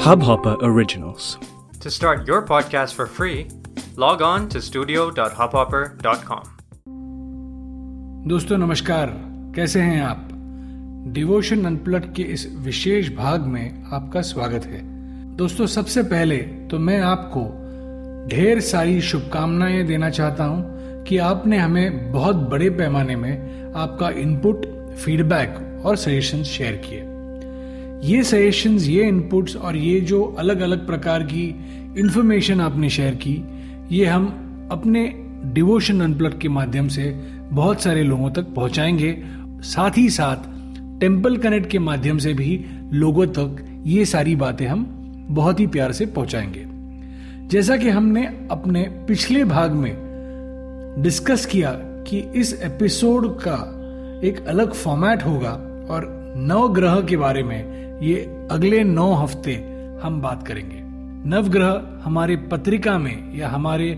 Hubhopper Originals. To start your podcast for free, log on to studio.hubhopper.com. दोस्तों नमस्कार कैसे हैं आप डिवोशन अनप्लग के इस विशेष भाग में आपका स्वागत है दोस्तों सबसे पहले तो मैं आपको ढेर सारी शुभकामनाएँ देना चाहता हूँ कि आपने हमें बहुत बड़े पैमाने में आपका इनपुट फीडबैक और सजेशंस शेयर किए। ये सजेशंस ये इनपुट्स और ये जो अलग अलग प्रकार की इन्फॉर्मेशन आपने शेयर की, ये हम अपने डिवोशन अनप्लग के माध्यम से बहुत सारे लोगों तक पहुंचाएँगे। साथ ही साथ टेंपल कनेक्ट के माध्यम से भी लोगों तक ये सारी बातें हम बहुत ही प्यार से पहुंचाएँगे। जैसा कि हमने अपने पिछले भाग में डिस्कस किया कि इस एपिसोड का एक अलग फॉर्मेट होगा। और नव ग्रह के बारे में ये अगले नौ हफ़्ते हम बात करेंगे। नवग्रह हमारे पत्रिका में या हमारे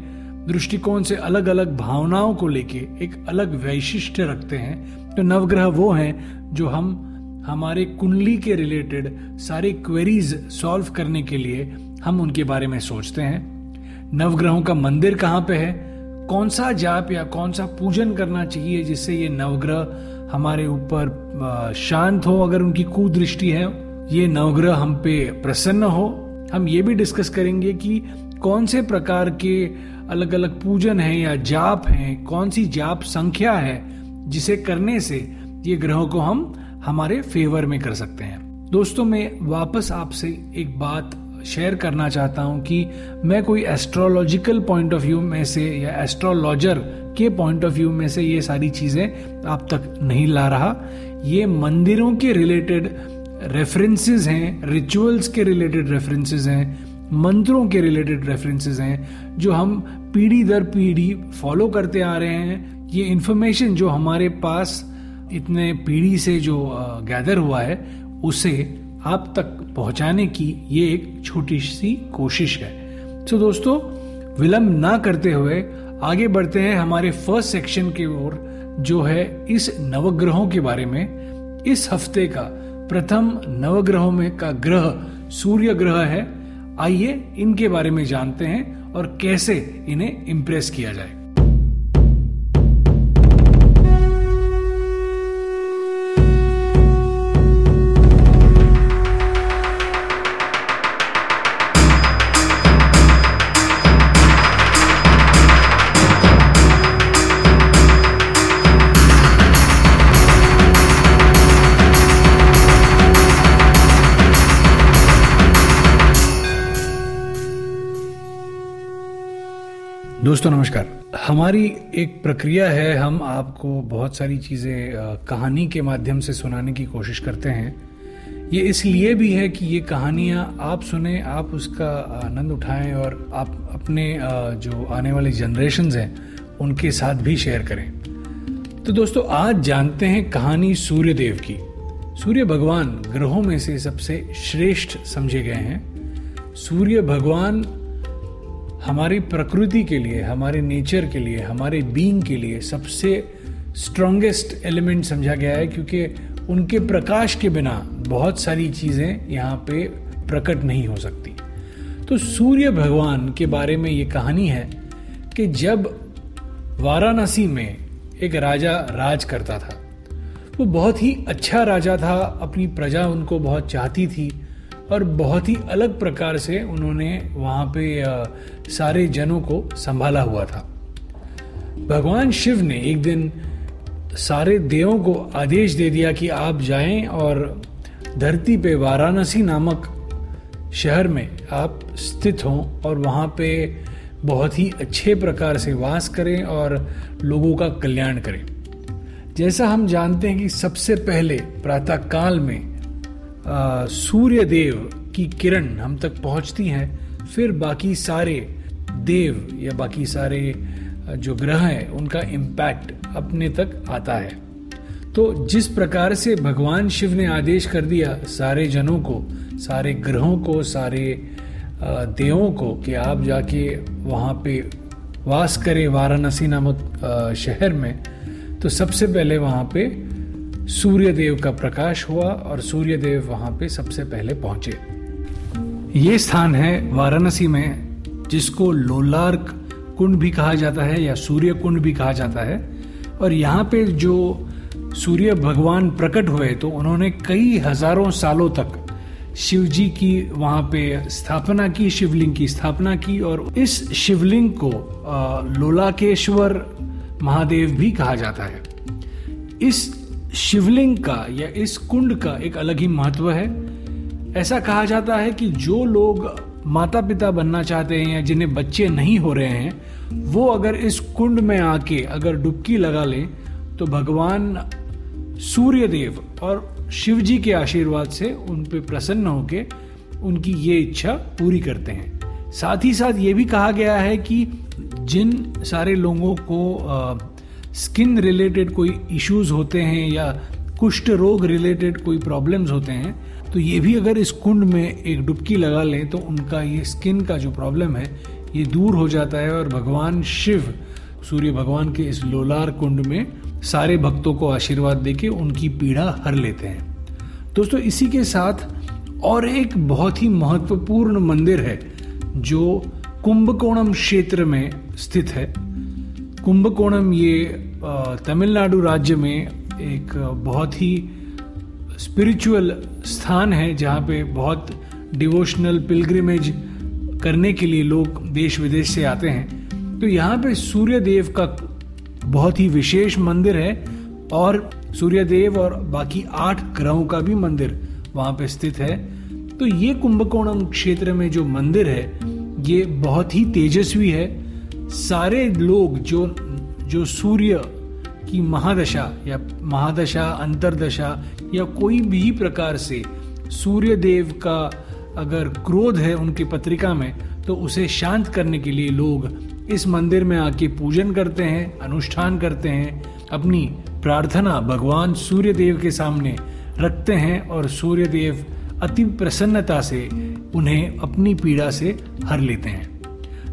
दृष्टिकोण से अलग अलग भावनाओं को लेके एक अलग वैशिष्ट रखते हैं। तो नवग्रह वो हैं जो हम, हमारे कुंडली के रिलेटेड सारे क्वेरीज सॉल्व करने के लिए हम उनके बारे में सोचते हैं। नवग्रहों का मंदिर कहाँ पे है? कौन सा जाप या कौन सा पूजन करना चाहिए जिससे ये नवग्रह हमारे ऊपर शांत हो अगर उनकी कुदृष्टि है। ये नवग्रह हम पे प्रसन्न हो। हम ये भी डिस्कस करेंगे कि कौन से प्रकार के अलग अलग पूजन है या जाप है, कौन सी जाप संख्या है जिसे करने से ये ग्रहों को हम हमारे फेवर में कर सकते हैं। दोस्तों, मैं वापस आपसे एक बात शेयर करना चाहता हूँ कि मैं कोई एस्ट्रोलॉजिकल पॉइंट ऑफ़ व्यू में से या एस्ट्रोलॉजर के पॉइंट ऑफ़ व्यू में से ये सारी चीज़ें आप तक नहीं ला रहा। ये मंदिरों के रिलेटेड रेफरेंसेस हैं रिचुअल्स के रिलेटेड रेफरेंसेस हैं, मंत्रों के रिलेटेड रेफरेंसेस हैं, जो हम पीढ़ी दर पीढ़ी फॉलो करते आ रहे हैं। ये इंफॉर्मेशन जो हमारे पास इतने पीढ़ी से जो गैदर हुआ है, उसे आप तक पहुँचाने की ये एक छोटी सी कोशिश है। तो दोस्तों, विलंब ना करते हुए आगे बढ़ते हैं हमारे फ़र्स्ट सेक्शन की ओर, जो है इस नवग्रहों के बारे में। इस हफ़्ते का प्रथम नवग्रहों में का ग्रह, सूर्य ग्रह है। आइए इनके बारे में जानते हैं और कैसे इन्हें इम्प्रेस किया जाए। दोस्तों, नमस्कार। हमारी एक प्रक्रिया है, हम आपको बहुत सारी चीज़ें कहानी के माध्यम से सुनाने की कोशिश करते हैं। ये इसलिए भी है कि ये कहानियाँ आप सुने, आप उसका आनंद उठाएँ और आप अपने जो आने वाले जनरेशन हैं, उनके साथ भी शेयर करें। तो दोस्तों, आज जानते हैं कहानी सूर्यदेव की। सूर्य भगवान ग्रहों में से सबसे श्रेष्ठ समझे गए हैं। सूर्य भगवान हमारी प्रकृति के लिए, हमारे नेचर के लिए, हमारे बीइंग के लिए सबसे स्ट्रॉन्गेस्ट एलिमेंट समझा गया है क्योंकि उनके प्रकाश के बिना बहुत सारी चीज़ें यहाँ पे प्रकट नहीं हो सकती। तो सूर्य भगवान के बारे में ये कहानी है कि जब वाराणसी में एक राजा राज करता था, वो बहुत ही अच्छा राजा था, अपनी प्रजा उनको बहुत चाहती थी और बहुत ही अलग प्रकार से उन्होंने वहाँ पे सारे जनों को संभाला हुआ था। भगवान शिव ने एक दिन सारे देवों को आदेश दे दिया कि आप जाएँ और धरती पे वाराणसी नामक शहर में आप स्थित हों और वहाँ पे बहुत ही अच्छे प्रकार से वास करें और लोगों का कल्याण करें। जैसा हम जानते हैं कि सबसे पहले प्रातः काल में सूर्य देव की किरण हम तक पहुँचती है, फिर बाकी सारे देव या बाकी सारे जो ग्रह हैं, उनका इम्पैक्ट अपने तक आता है। तो जिस प्रकार से भगवान शिव ने आदेश कर दिया सारे जनों को, सारे ग्रहों को, सारे देवों को कि आप जाके वहाँ पे वास करें वाराणसी नामक शहर में तो सबसे पहले वहाँ पे सूर्य देव का प्रकाश हुआ और सूर्य देव वहाँ पे सबसे पहले पहुँचे। ये स्थान है वाराणसी में, जिसको लोलार्क कुंड भी कहा जाता है या सूर्य कुंड भी कहा जाता है। और यहाँ पे जो सूर्य भगवान प्रकट हुए तो उन्होंने कई हज़ारों सालों तक शिव जी की वहाँ पे स्थापना की, शिवलिंग की स्थापना की और इस शिवलिंग को लोलाकेश्वर महादेव भी कहा जाता है। इस शिवलिंग का या इस कुंड का एक अलग ही महत्व है। ऐसा कहा जाता है कि जो लोग माता पिता बनना चाहते हैं या जिन्हें बच्चे नहीं हो रहे हैं, वो अगर इस कुंड में आके अगर डुबकी लगा लें तो भगवान सूर्य देव और शिव जी के आशीर्वाद से उन पे प्रसन्न होकर उनकी ये इच्छा पूरी करते हैं। साथ ही साथ ये भी कहा गया है कि जिन सारे लोगों को स्किन रिलेटेड कोई इश्यूज़ होते हैं या कुष्ठ रोग रिलेटेड कोई प्रॉब्लम्स होते हैं तो ये भी अगर इस कुंड में एक डुबकी लगा लें तो उनका ये स्किन का जो प्रॉब्लम है, ये दूर हो जाता है और भगवान शिव, सूर्य भगवान के इस लोलार कुंड में सारे भक्तों को आशीर्वाद देके उनकी पीड़ा हर लेते हैं। दोस्तों, इसी के साथ और एक बहुत ही महत्वपूर्ण मंदिर है, जो कुंभकोणम क्षेत्र में स्थित है। कुंभकोणम ये तमिलनाडु राज्य में एक बहुत ही स्पिरिचुअल स्थान है, जहाँ पे बहुत डिवोशनल पिलग्रिमेज करने के लिए लोग देश विदेश से आते हैं। तो यहाँ पे सूर्य देव का बहुत ही विशेष मंदिर है और सूर्य देव और बाकी आठ ग्रहों का भी मंदिर वहाँ पे स्थित है। तो ये कुंभकोणम क्षेत्र में जो मंदिर है, ये बहुत ही तेजस्वी है। सारे लोग जो जो सूर्य की महादशा या महादशा, अंतरदशा या कोई भी प्रकार से सूर्य देव का अगर क्रोध है उनकी पत्रिका में तो उसे शांत करने के लिए लोग इस मंदिर में आके पूजन करते हैं, अनुष्ठान करते हैं, अपनी प्रार्थना भगवान सूर्य देव के सामने रखते हैं और सूर्य देव अति प्रसन्नता से उन्हें अपनी पीड़ा से हर लेते हैं।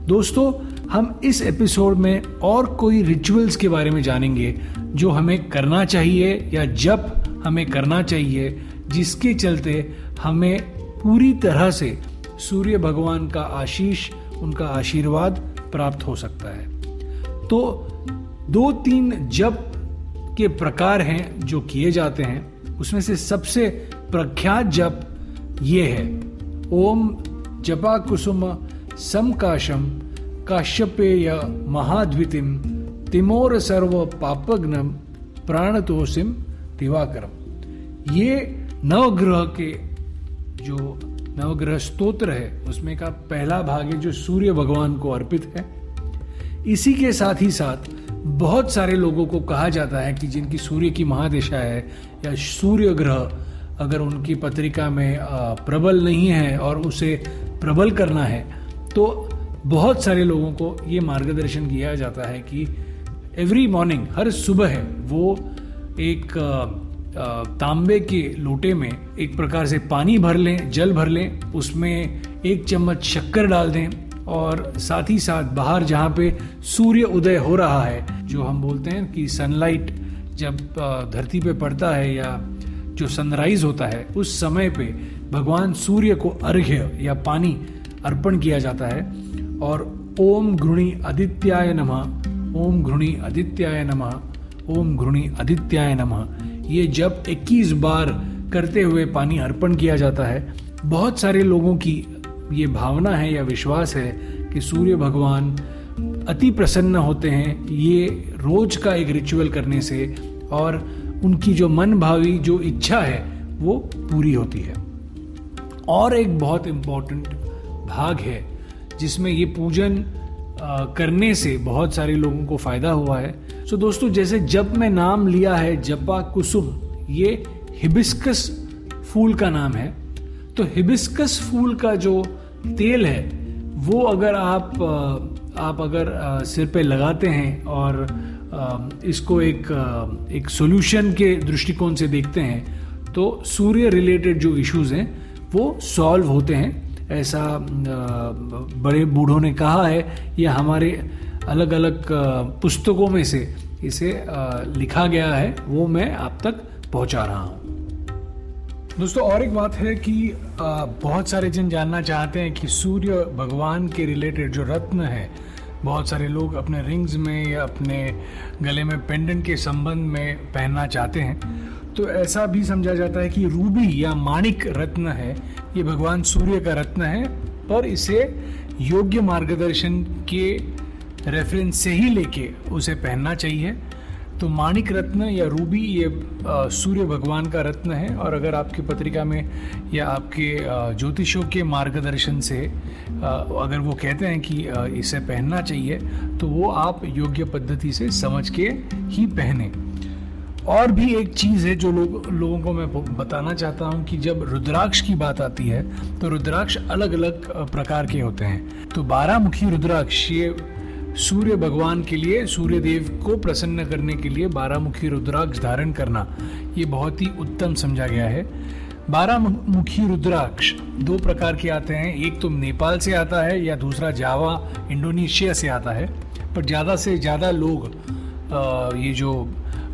दोस्तों हम इस एपिसोड में और कोई रिचुअल्स के बारे में जानेंगे, जो हमें करना चाहिए या जब हमें करना चाहिए, जिसके चलते हमें पूरी तरह से सूर्य भगवान का आशीष, उनका आशीर्वाद प्राप्त हो सकता है। तो दो तीन जप के प्रकार हैं जो किए जाते हैं। उसमें से सबसे प्रख्यात जप ये है, ओम जपा कुसुम समकाशम काश्यपेय महाद्वितिम तिमोर सर्व पापग्नम प्राणतोषिम दिवाकरम ये नवग्रह के जो नवग्रह स्तोत्र है, उसमें का पहला भाग है जो सूर्य भगवान को अर्पित है। इसी के साथ ही साथ बहुत सारे लोगों को कहा जाता है कि जिनकी सूर्य की महादिशा है या सूर्य ग्रह, अगर उनकी पत्रिका में प्रबल नहीं है और उसे प्रबल करना है तो बहुत सारे लोगों को ये मार्गदर्शन किया जाता है कि एवरी मॉर्निंग हर सुबह है वो एक तांबे के लोटे में एक प्रकार से पानी भर लें, जल भर लें, उसमें एक चम्मच शक्कर डाल दें और साथ ही साथ बाहर जहाँ पे सूर्य उदय हो रहा है, जो हम बोलते हैं कि सनलाइट जब धरती पे पड़ता है या जो सनराइज होता है, उस समय पे भगवान सूर्य को अर्घ्य या पानी अर्पण किया जाता है। और ओम घृणी आदित्याय नमः, ओम घृणी आदित्याय नमः, ओम घृणी आदित्याय नमः। ये जब 21 बार करते हुए पानी अर्पण किया जाता है। बहुत सारे लोगों की ये भावना है या विश्वास है कि सूर्य भगवान अति प्रसन्न होते हैं ये रोज का एक रिचुअल करने से और उनकी जो मन भावी, जो इच्छा है, वो पूरी होती है। और एक बहुत इंपॉर्टेंट भाग है जिसमें ये पूजन करने से बहुत सारे लोगों को फ़ायदा हुआ है। सो so, दोस्तों जैसे जब मैं नाम लिया है जपा कुसुम ये हिबिस्कस फूल का नाम है। तो हिबिस्कस फूल का जो तेल है वो अगर आप आप अगर सिर पे लगाते हैं और इसको एक एक सॉल्यूशन के दृष्टिकोण से देखते हैं तो सूर्य रिलेटेड जो इश्यूज़ हैं वो सॉल्व होते हैं। ऐसा बड़े बूढ़ों ने कहा है ये हमारे अलग अलग पुस्तकों में से इसे लिखा गया है, वो मैं आप तक पहुँचा रहा हूँ। दोस्तों, और एक बात है कि बहुत सारे जन जानना चाहते हैं कि सूर्य भगवान के रिलेटेड जो रत्न है, बहुत सारे लोग अपने रिंग्स में या अपने गले में पेंडेंट के संबंध में पहनना चाहते हैं। तो ऐसा भी समझा जाता है कि रूबी या माणिक रत्न है। ये भगवान सूर्य का रत्न है पर इसे योग्य मार्गदर्शन के रेफरेंस से ही लेके उसे पहनना चाहिए। तो माणिक रत्न या रूबी ये सूर्य भगवान का रत्न है और अगर आपकी पत्रिका में या आपके ज्योतिषों के मार्गदर्शन से अगर वो कहते हैं कि इसे पहनना चाहिए तो वो आप योग्य पद्धति से समझ के ही पहने। और भी एक चीज़ है जो लोग, लोगों को मैं बताना चाहता हूँ कि जब रुद्राक्ष की बात आती है तो रुद्राक्ष अलग अलग प्रकार के होते हैं। तो बारह मुखी रुद्राक्ष, ये सूर्य भगवान के लिए सूर्य देव को प्रसन्न करने के लिए बारह मुखी रुद्राक्ष धारण करना, ये बहुत ही उत्तम समझा गया है। बारह मुखी रुद्राक्ष दो प्रकार के आते हैं। एक तो नेपाल से आता है, या दूसरा जावा, इंडोनेशिया से आता है। पर ज़्यादा से ज़्यादा लोग ये जो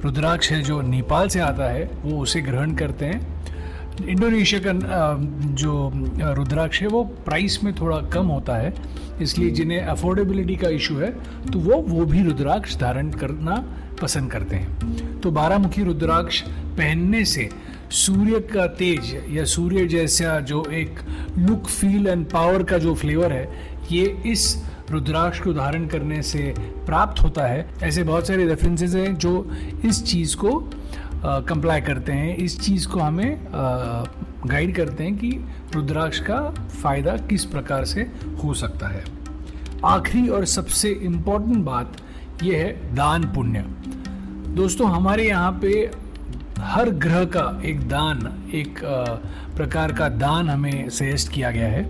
रुद्राक्ष है जो नेपाल से आता है, वो उसे ग्रहण करते हैं। इंडोनेशिया का जो रुद्राक्ष है, वो प्राइस में थोड़ा कम होता है, इसलिए जिन्हें अफोर्डेबिलिटी का इशू है तो वो वो भी रुद्राक्ष धारण करना पसंद करते हैं। तो बारामुखी रुद्राक्ष पहनने से सूर्य का तेज या सूर्य जैसा जो एक लुक फील एंड पावर का जो फ्लेवर है, ये इस रुद्राक्ष को धारण करने से प्राप्त होता है। ऐसे बहुत सारे रेफरेंसेज हैं जो इस चीज़ को कंप्लाई करते हैं। इस चीज़ को हमें गाइड करते हैं कि रुद्राक्ष का फ़ायदा किस प्रकार से हो सकता है। आखिरी और सबसे इम्पोर्टेंट बात यह है दान पुण्य। दोस्तों, हमारे यहाँ पे हर ग्रह का एक दान, एक प्रकार का दान हमें सजेस्ट किया गया है।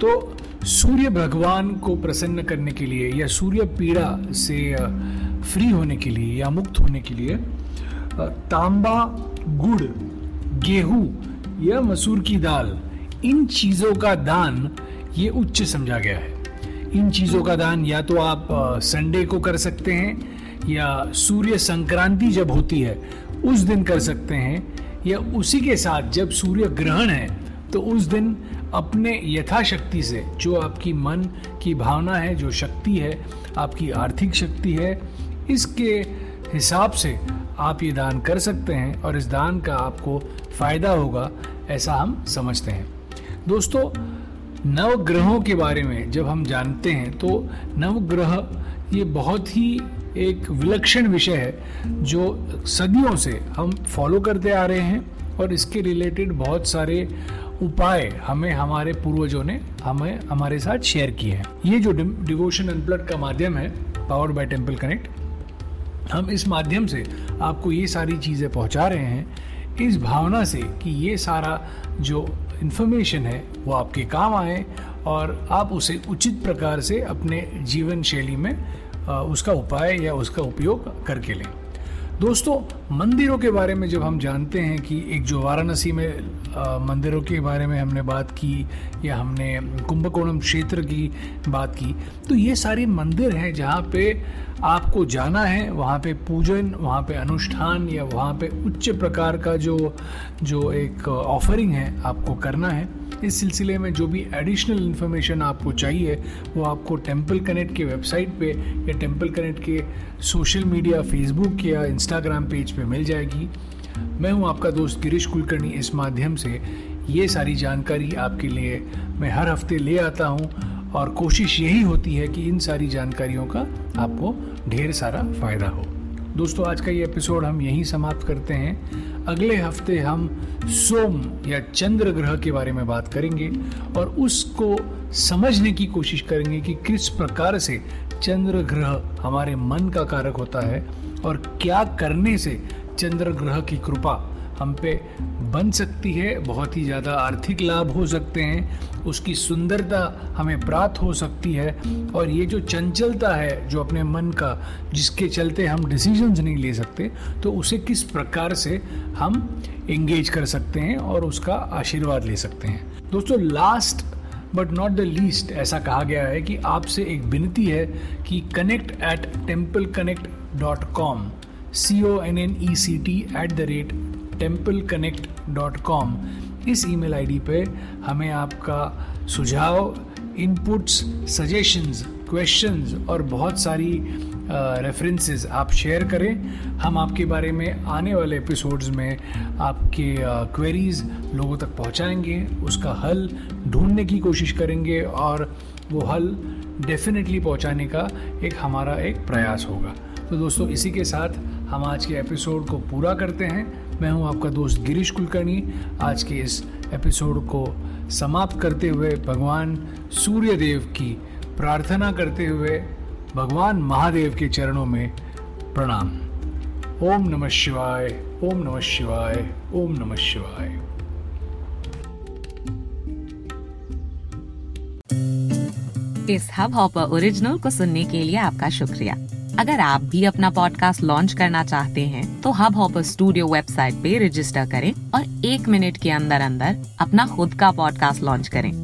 तो सूर्य भगवान को प्रसन्न करने के लिए या सूर्य पीड़ा से फ्री होने के लिए या मुक्त होने के लिए तांबा, गुड़, गेहूँ या मसूर की दाल, इन चीज़ों का दान ये उच्च समझा गया है। इन चीज़ों का दान या तो आप संडे को कर सकते हैं या सूर्य संक्रांति जब होती है, उस दिन कर सकते हैं या उसी के साथ जब सूर्य ग्रहण है तो उस दिन अपने यथाशक्ति से, जो आपकी मन की भावना है, जो शक्ति है, आपकी आर्थिक शक्ति है, इसके हिसाब से आप ये दान कर सकते हैं और इस दान का आपको फ़ायदा होगा, ऐसा हम समझते हैं। दोस्तों, नवग्रहों के बारे में जब हम जानते हैं तो नवग्रह ये बहुत ही एक विलक्षण विषय है, जो सदियों से हम फॉलो करते आ रहे हैं और इसके रिलेटेड बहुत सारे उपाय हमें हमारे पूर्वजों ने हमें हमारे साथ शेयर किए हैं। ये जो डिवोशन अनप्लट का माध्यम है पावर्ड बाय टेंपल कनेक्ट हम इस माध्यम से आपको ये सारी चीज़ें पहुँचा रहे हैं। इस भावना से कि ये सारा जो इन्फॉर्मेशन है, वो आपके काम आए और आप उसे उचित प्रकार से अपने जीवन शैली में उसका उपाय या उसका उपयोग करके लें। दोस्तों, मंदिरों के बारे में जब हम जानते हैं कि एक जो वाराणसी में मंदिरों के बारे में हमने बात की, या हमने कुंभकोणम क्षेत्र की बात की तो ये सारे मंदिर हैं जहाँ पे आपको जाना है, वहाँ पे पूजन, वहाँ पे अनुष्ठान, या वहाँ पे उच्च प्रकार का जो जो एक ऑफरिंग है, आपको करना है। इस सिलसिले में जो भी एडिशनल इन्फॉर्मेशन आपको चाहिए, वो आपको टेंपल कनेक्ट के वेबसाइट पे, या टेंपल कनेक्ट के सोशल मीडिया फेसबुक या इंस्टाग्राम पेज पे मिल जाएगी। मैं हूँ आपका दोस्त गिरीश कुलकर्णी। इस माध्यम से ये सारी जानकारी आपके लिए मैं हर हफ़्ते ले आता हूँ और कोशिश यही होती है कि इन सारी जानकारियों का आपको ढेर सारा फ़ायदा हो। दोस्तों, आज का ये एपिसोड हम यहीं समाप्त करते हैं। अगले हफ़्ते हम सोम या चंद्र ग्रह के बारे में बात करेंगे और उसको समझने की कोशिश करेंगे कि किस प्रकार से चंद्र ग्रह हमारे मन का कारक होता है और क्या करने से चंद्र ग्रह की कृपा हम पे बन सकती है, बहुत ही ज़्यादा आर्थिक लाभ हो सकते हैं, उसकी सुंदरता हमें प्राप्त हो सकती है और ये जो चंचलता है जो अपने मन का, जिसके चलते हम डिसीजंस नहीं ले सकते तो उसे किस प्रकार से हम एंगेज कर सकते हैं और उसका आशीर्वाद ले सकते हैं। दोस्तों last but not the least ऐसा कहा गया है कि आपसे एक विनती है कि connect at temple connect dot com C O N N E C T at the rate temple connect dot com इस ई मेल आई डी पर हमें आपका सुझाव इनपुट्स सजेशंस क्वेश्चंस और बहुत सारी रेफरेंसेस आप शेयर करें। हम आपके बारे में आने वाले एपिसोड्स में आपके क्वेरीज लोगों तक पहुंचाएँगे, उसका हल ढूँढने की कोशिश करेंगे और वो हल डेफिनेटली पहुँचाने का एक हमारा एक प्रयास होगा। तो दोस्तों, इसी के साथ हम आज के एपिसोड को पूरा करते हैं। मैं हूँ आपका दोस्त गिरीश कुलकर्णी। आज के इस एपिसोड को समाप्त करते हुए भगवान सूर्य देव की प्रार्थना करते हुए भगवान महादेव के चरणों में प्रणाम। ओम नमः शिवाय, ओम नमः शिवाय, ओम नमः शिवाय। इस हब हॉपर ओरिजिनल को सुनने के लिए आपका शुक्रिया। अगर आप भी अपना पॉडकास्ट लॉन्च करना चाहते हैं तो हब हॉपर स्टूडियो वेबसाइट पे रजिस्टर करें और एक मिनट के अंदर अंदर अपना खुद का पॉडकास्ट लॉन्च करें।